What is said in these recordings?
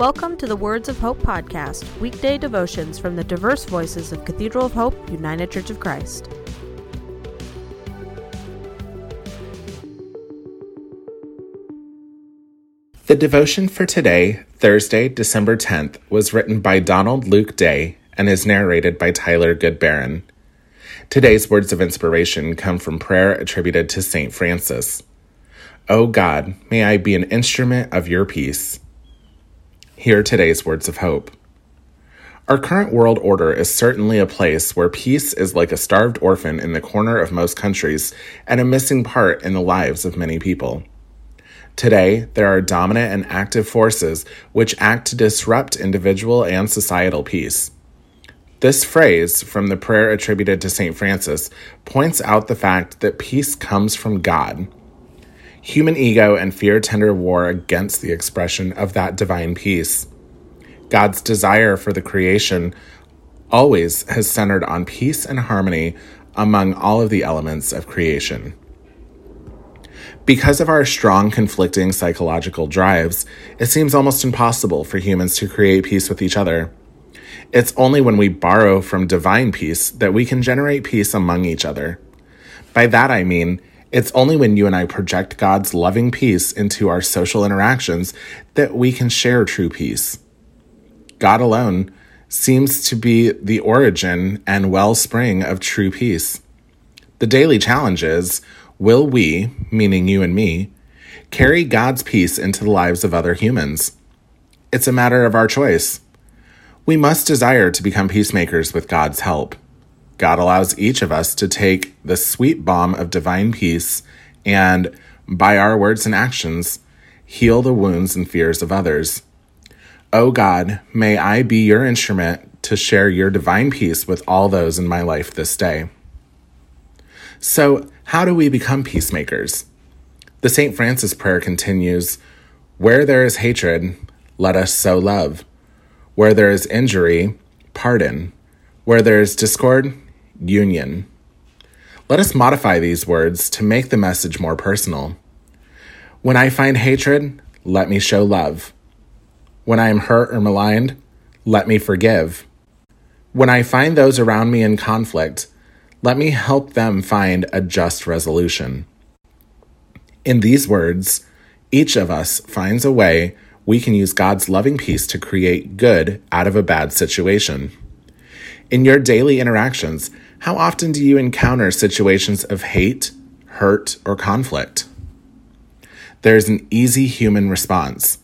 Welcome to the Words of Hope podcast, weekday devotions from the diverse voices of Cathedral of Hope, United Church of Christ. The devotion for today, Thursday, December 10th, was written by Donald Luke Day and is narrated by Tyler Goodbarron. Today's words of inspiration come from prayer attributed to St. Francis. O God, may I be an instrument of your peace. Hear today's words of hope. Our current world order is certainly a place where peace is like a starved orphan in the corner of most countries and a missing part in the lives of many people. Today, there are dominant and active forces which act to disrupt individual and societal peace. This phrase, from the prayer attributed to St. Francis, points out the fact that peace comes from God Human ego and fear tender war against the expression of that divine peace. God's desire for the creation always has centered on peace and harmony among all of the elements of creation. Because of our strong conflicting psychological drives, it seems almost impossible for humans to create peace with each other. It's only when we borrow from divine peace that we can generate peace among each other. By that I mean, it's only when you and I project God's loving peace into our social interactions that we can share true peace. God alone seems to be the origin and wellspring of true peace. The daily challenge is will we, meaning you and me, carry God's peace into the lives of other humans? It's a matter of our choice. We must desire to become peacemakers with God's help. God allows each of us to take the sweet balm of divine peace and, by our words and actions, heal the wounds and fears of others. O oh God, may I be your instrument to share your divine peace with all those in my life this day. So, how do we become peacemakers? The St. Francis prayer continues Where there is hatred, let us sow love. Where there is injury, pardon. Where there is discord, union. Let us modify these words to make the message more personal. When I find hatred, let me show love. When I am hurt or maligned, let me forgive. When I find those around me in conflict, let me help them find a just resolution. In these words, each of us finds a way we can use God's loving peace to create good out of a bad situation. In your daily interactions, how often do you encounter situations of hate, hurt, or conflict? There's an easy human response.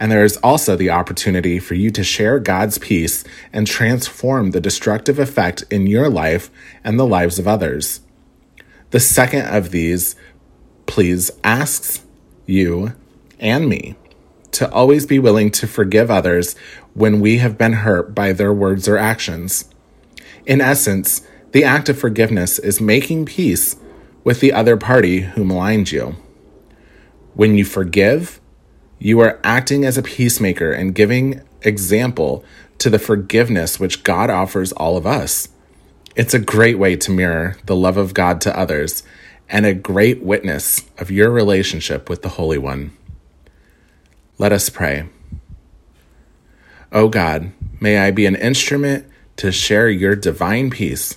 And there is also the opportunity for you to share God's peace and transform the destructive effect in your life and the lives of others. The second of these, pleas, asks you and me to always be willing to forgive others when we have been hurt by their words or actions. In essence, the act of forgiveness is making peace with the other party who maligned you. When you forgive, you are acting as a peacemaker and giving example to the forgiveness which God offers all of us. It's a great way to mirror the love of God to others and a great witness of your relationship with the Holy One. Let us pray. O oh God, may I be an instrument to share your divine peace